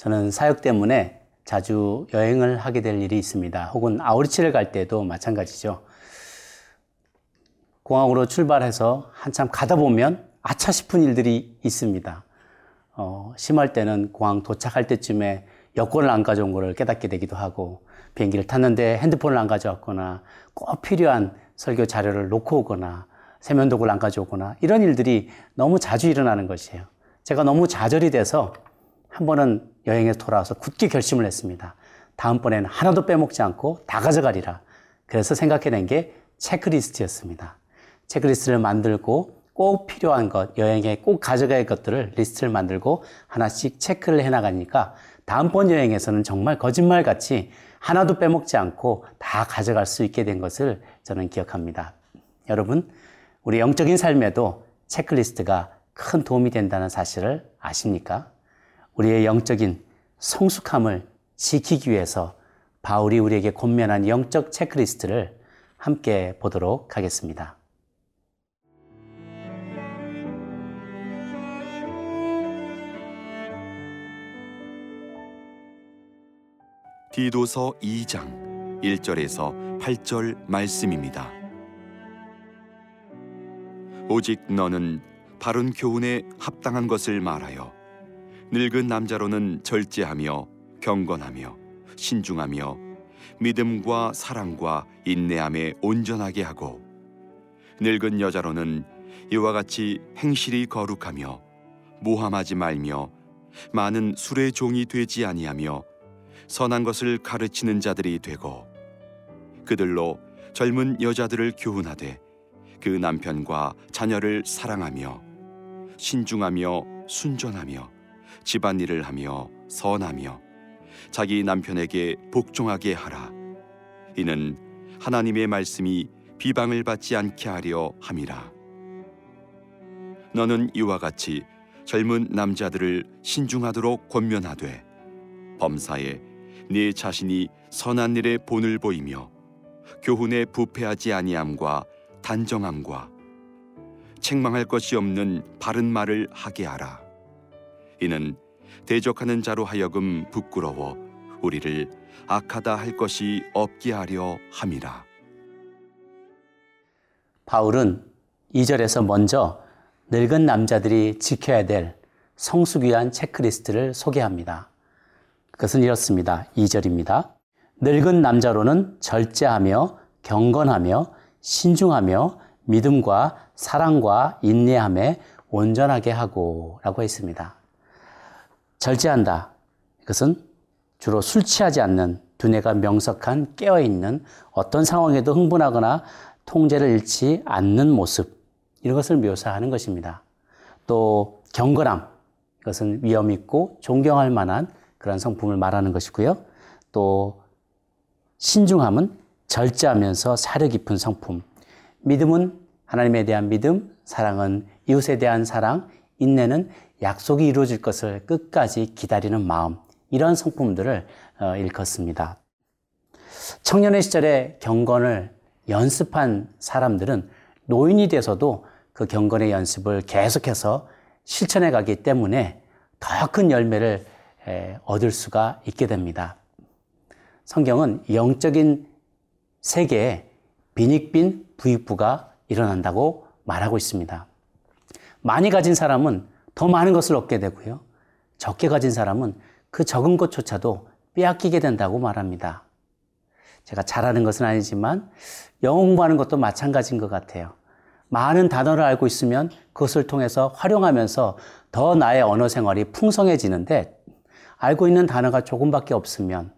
저는 사역 때문에 자주 여행을 하게 될 일이 있습니다. 혹은 아우리치를 갈 때도 마찬가지죠. 공항으로 출발해서 한참 가다 보면 아차 싶은 일들이 있습니다. 어, 심할 때는 공항 도착할 때쯤에 여권을 안 가져온 것을 깨닫게 되기도 하고 비행기를 탔는데 핸드폰을 안 가져왔거나 꼭 필요한 설교 자료를 놓고 오거나 세면도구를 안 가져오거나 이런 일들이 너무 자주 일어나는 것이에요. 제가 너무 좌절이 돼서 한 번은 여행에서 돌아와서 굳게 결심을 했습니다. 다음번에는 하나도 빼먹지 않고 다 가져가리라. 그래서 생각해낸 게 체크리스트였습니다. 체크리스트를 만들고 꼭 필요한 것, 여행에 꼭할 것들을 리스트를 만들고 하나씩 체크를 해나가니까 다음번 여행에서는 정말 거짓말같이 하나도 빼먹지 않고 다 가져갈 수 있게 된 것을 저는 기억합니다. 여러분, 우리 영적인 삶에도 체크리스트가 큰 도움이 된다는 사실을 아십니까? 우리의 영적인 성숙함을 지키기 위해서 바울이 우리에게 권면한 영적 체크리스트를 함께 보도록 하겠습니다. 디도서 2장 1절에서 8절 말씀입니다. 오직 너는 바른 교훈에 합당한 것을 말하여 늙은 남자로는 절제하며 경건하며 신중하며 믿음과 사랑과 인내함에 온전하게 하고 늙은 여자로는 이와 같이 행실이 거룩하며 모함하지 말며 많은 술의 종이 되지 아니하며 선한 것을 가르치는 자들이 되고 그들로 젊은 여자들을 교훈하되 그 남편과 자녀를 사랑하며 신중하며 순전하며 집안일을 하며 선하며 자기 남편에게 복종하게 하라 이는 하나님의 말씀이 비방을 받지 않게 하려 함이라 너는 이와 같이 젊은 남자들을 신중하도록 권면하되 범사에 네 자신이 선한 일에 본을 보이며 교훈에 부패하지 아니함과 단정함과 책망할 것이 없는 바른 말을 하게 하라. 이는 대적하는 자로 하여금 부끄러워 우리를 악하다 할 것이 없게 하려 함이라. 바울은 2절에서 먼저 늙은 남자들이 지켜야 될 성숙 위한 체크리스트를 소개합니다. 그것은 이렇습니다. 2절입니다. 늙은 남자로는 절제하며 경건하며 신중하며 믿음과 사랑과 인내함에 온전하게 하고 라고 했습니다. 절제한다. 이것은 주로 술 취하지 않는 두뇌가 명석한 깨어있는 어떤 상황에도 흥분하거나 통제를 잃지 않는 모습 이런 것을 묘사하는 것입니다. 또 경건함 이것은 위험 있고 존경할 만한 그런 성품을 말하는 것이고요. 또 신중함은 절제하면서 사려 깊은 성품. 믿음은 하나님에 대한 믿음, 사랑은 이웃에 대한 사랑, 인내는 약속이 이루어질 것을 끝까지 기다리는 마음. 이런 성품들을 어, 일컫습니다. 청년의 시절에 경건을 연습한 사람들은 노인이 돼서도 그 경건의 연습을 계속해서 실천해 가기 때문에 더 큰 열매를 얻을 수가 있게 됩니다. 성경은 영적인 세계에 빈익빈 부익부가 일어난다고 말하고 있습니다. 많이 가진 사람은 더 많은 것을 얻게 되고요. 적게 가진 사람은 그 적은 것조차도 빼앗기게 된다고 말합니다. 제가 잘하는 것은 아니지만 영어 공부하는 것도 마찬가지인 것 같아요. 많은 단어를 알고 있으면 그것을 통해서 활용하면서 더 나의 언어 생활이 풍성해지는데 알고 있는 단어가 조금밖에 없으면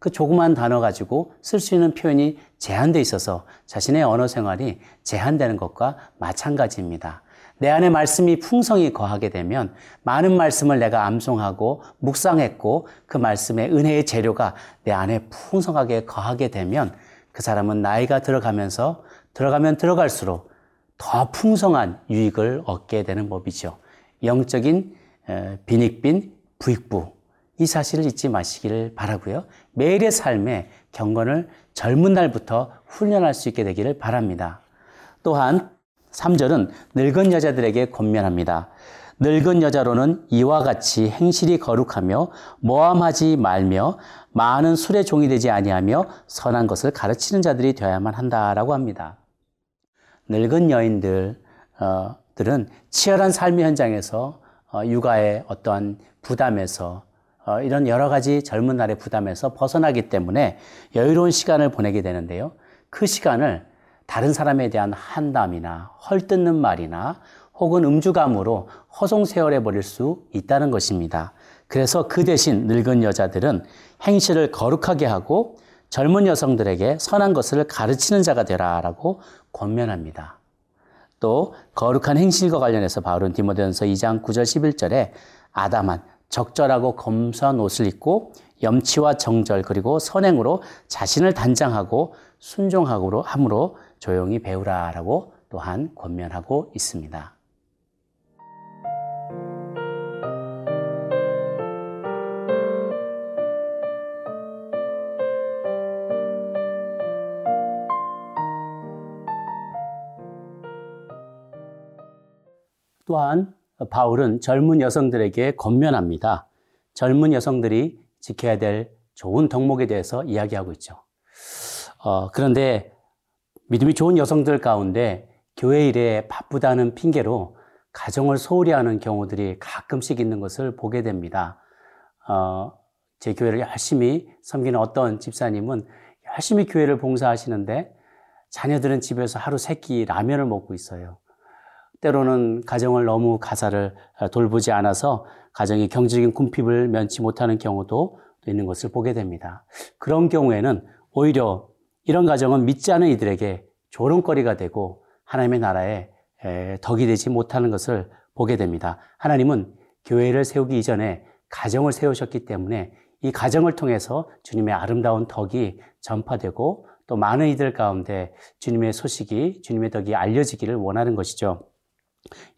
그 조그만 단어 가지고 쓸 수 있는 표현이 제한돼 있어서 자신의 언어 생활이 제한되는 것과 마찬가지입니다. 내 안에 말씀이 풍성히 거하게 되면 많은 말씀을 내가 암송하고 묵상했고 그 말씀의 은혜의 재료가 내 안에 풍성하게 거하게 되면 그 사람은 나이가 들어가면서 들어가면 들어갈수록 더 풍성한 유익을 얻게 되는 법이죠. 영적인 빈익빈 부익부 이 사실을 잊지 마시기를 바라고요. 매일의 삶에 경건을 젊은 날부터 훈련할 수 있게 되기를 바랍니다. 또한 3절은 늙은 여자들에게 권면합니다. 늙은 여자로는 이와 같이 행실이 거룩하며 모함하지 말며 많은 술의 종이 되지 아니하며 선한 것을 가르치는 자들이 되어야만 한다라고 합니다. 늙은 여인들 어, 치열한 삶의 현장에서 어, 육아의 어떠한 부담에서 어, 이런 여러 가지 젊은 날의 부담에서 벗어나기 때문에 여유로운 시간을 보내게 되는데요. 그 시간을 다른 사람에 대한 한담이나 헐뜯는 말이나 혹은 음주감으로 허송세월해 버릴 수 있다는 것입니다. 그래서 그 대신 늙은 여자들은 행실을 거룩하게 하고 젊은 여성들에게 선한 것을 가르치는 자가 되라라고 권면합니다. 또 거룩한 행실과 관련해서 바울은 디모데전서 2장 9절 11절에 아담한 적절하고 검소한 옷을 입고 염치와 정절 그리고 선행으로 자신을 단장하고 순종하고 함으로 조용히 배우라라고 또한 권면하고 있습니다. 또한 바울은 젊은 여성들에게 권면합니다. 젊은 여성들이 지켜야 될 좋은 덕목에 대해서 이야기하고 있죠. 어, 그런데 믿음이 좋은 여성들 가운데 교회 일에 바쁘다는 핑계로 가정을 소홀히 하는 경우들이 가끔씩 있는 것을 보게 됩니다. 어, 제 교회를 열심히 섬기는 어떤 집사님은 열심히 교회를 봉사하시는데 자녀들은 집에서 하루 세 끼 라면을 먹고 있어요. 때로는 가정을 너무 가사를 어, 돌보지 않아서 가정이 경제적인 궁핍을 면치 못하는 경우도 있는 것을 보게 됩니다. 그런 경우에는 오히려 이런 가정은 믿지 않은 이들에게 조롱거리가 되고 하나님의 나라에 덕이 되지 못하는 것을 보게 됩니다. 하나님은 교회를 세우기 이전에 가정을 세우셨기 때문에 이 가정을 통해서 주님의 아름다운 덕이 전파되고 또 많은 이들 가운데 주님의 소식이 주님의 덕이 알려지기를 원하는 것이죠.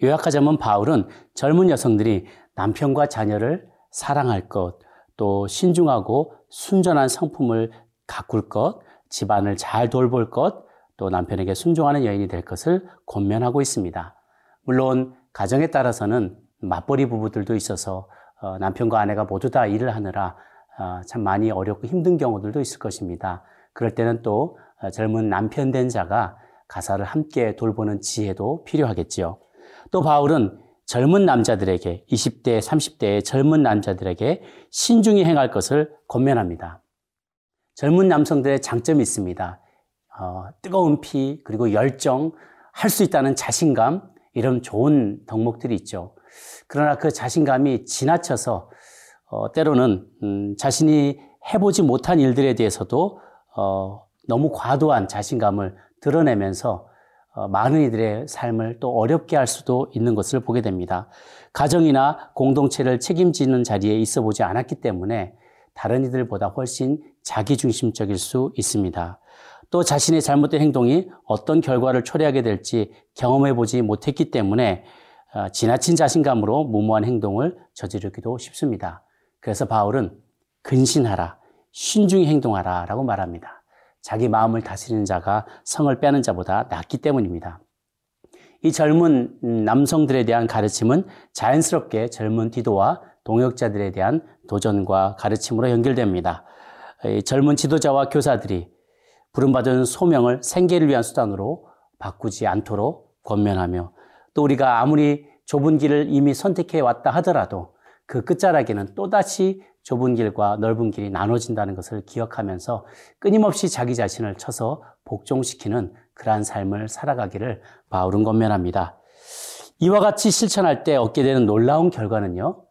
요약하자면 바울은 젊은 여성들이 남편과 자녀를 사랑할 것, 또 신중하고 순전한 성품을 가꿀 것, 집안을 잘 돌볼 것, 또 남편에게 순종하는 여인이 될 것을 권면하고 있습니다. 물론 가정에 따라서는 맞벌이 부부들도 있어서 어, 남편과 아내가 모두 다 일을 하느라 어, 참 많이 어렵고 힘든 경우들도 있을 것입니다. 그럴 때는 또 어, 젊은 남편 된 자가 가사를 함께 돌보는 지혜도 필요하겠지요. 또 바울은 젊은 남자들에게 20대, 30대의 젊은 남자들에게 신중히 행할 것을 권면합니다. 젊은 남성들의 장점이 있습니다. 어, 뜨거운 피, 그리고 열정, 할 수 있다는 자신감, 이런 좋은 덕목들이 있죠. 그러나 그 자신감이 지나쳐서 어, 때로는 음, 자신이 해보지 못한 일들에 대해서도 어, 너무 과도한 자신감을 드러내면서 어, 많은 이들의 삶을 또 어렵게 할 수도 있는 것을 보게 됩니다. 가정이나 공동체를 책임지는 자리에 있어 보지 않았기 때문에 다른 이들보다 훨씬 자기중심적일 수 있습니다. 또 자신의 잘못된 행동이 어떤 결과를 초래하게 될지 경험해 보지 못했기 때문에 어, 지나친 자신감으로 무모한 행동을 저지르기도 쉽습니다. 그래서 바울은 근신하라, 신중히 행동하라 라고 말합니다. 자기 마음을 다스리는 자가 성을 빼는 자보다 낫기 때문입니다. 이 젊은 남성들에 대한 가르침은 자연스럽게 젊은 디도와 동역자들에 대한 도전과 가르침으로 연결됩니다. 젊은 지도자와 교사들이 부름받은 소명을 생계를 위한 수단으로 바꾸지 않도록 권면하며 또 우리가 아무리 좁은 길을 이미 선택해 왔다 하더라도 그 끝자락에는 또다시 좁은 길과 넓은 길이 나눠진다는 것을 기억하면서 끊임없이 자기 자신을 쳐서 복종시키는 그러한 삶을 살아가기를 바울은 권면합니다. 이와 같이 실천할 때 얻게 되는 놀라운 결과는요,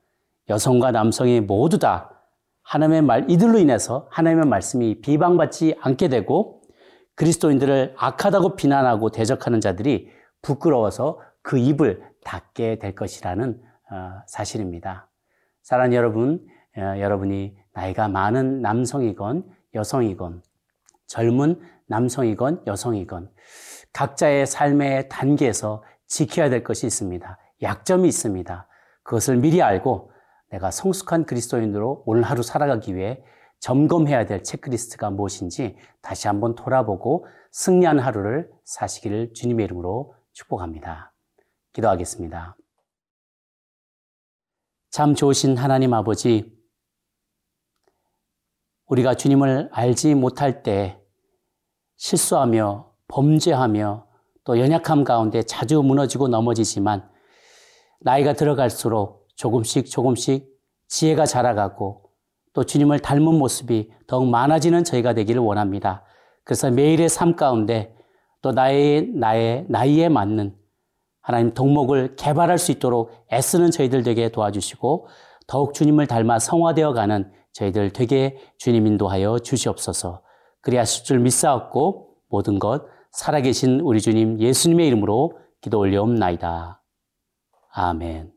여성과 남성이 모두 다 하나님의 말, 이들로 인해서 하나님의 말씀이 비방받지 않게 되고 그리스도인들을 악하다고 비난하고 대적하는 자들이 부끄러워서 그 입을 닫게 될 것이라는 어, 사실입니다. 사랑하는 여러분, 어, 여러분이 나이가 많은 남성이건 여성이건 젊은 남성이건 여성이건 각자의 삶의 단계에서 지켜야 될 것이 있습니다. 약점이 있습니다. 그것을 미리 알고 내가 성숙한 그리스도인으로 오늘 하루 살아가기 위해 점검해야 될 체크리스트가 무엇인지 다시 한번 돌아보고 승리한 하루를 사시기를 주님의 이름으로 축복합니다. 기도하겠습니다. 참 좋으신 하나님 아버지, 우리가 주님을 알지 못할 때 실수하며 범죄하며 또 연약함 가운데 자주 무너지고 넘어지지만 나이가 들어갈수록 조금씩 조금씩 지혜가 자라가고 또 주님을 닮은 모습이 더욱 많아지는 저희가 되기를 원합니다. 그래서 매일의 삶 가운데 또 나의, 나의 나이에 맞는 하나님 동목을 개발할 수 있도록 애쓰는 저희들 되게 도와주시고 더욱 주님을 닮아 성화되어 가는 저희들 되게 주님 인도하여 주시옵소서. 그리하실 줄 믿사옵고 모든 것 살아계신 우리 주님 예수님의 이름으로 기도 올려옵나이다. 아멘.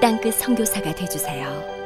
땅끝 성교사가 되주세요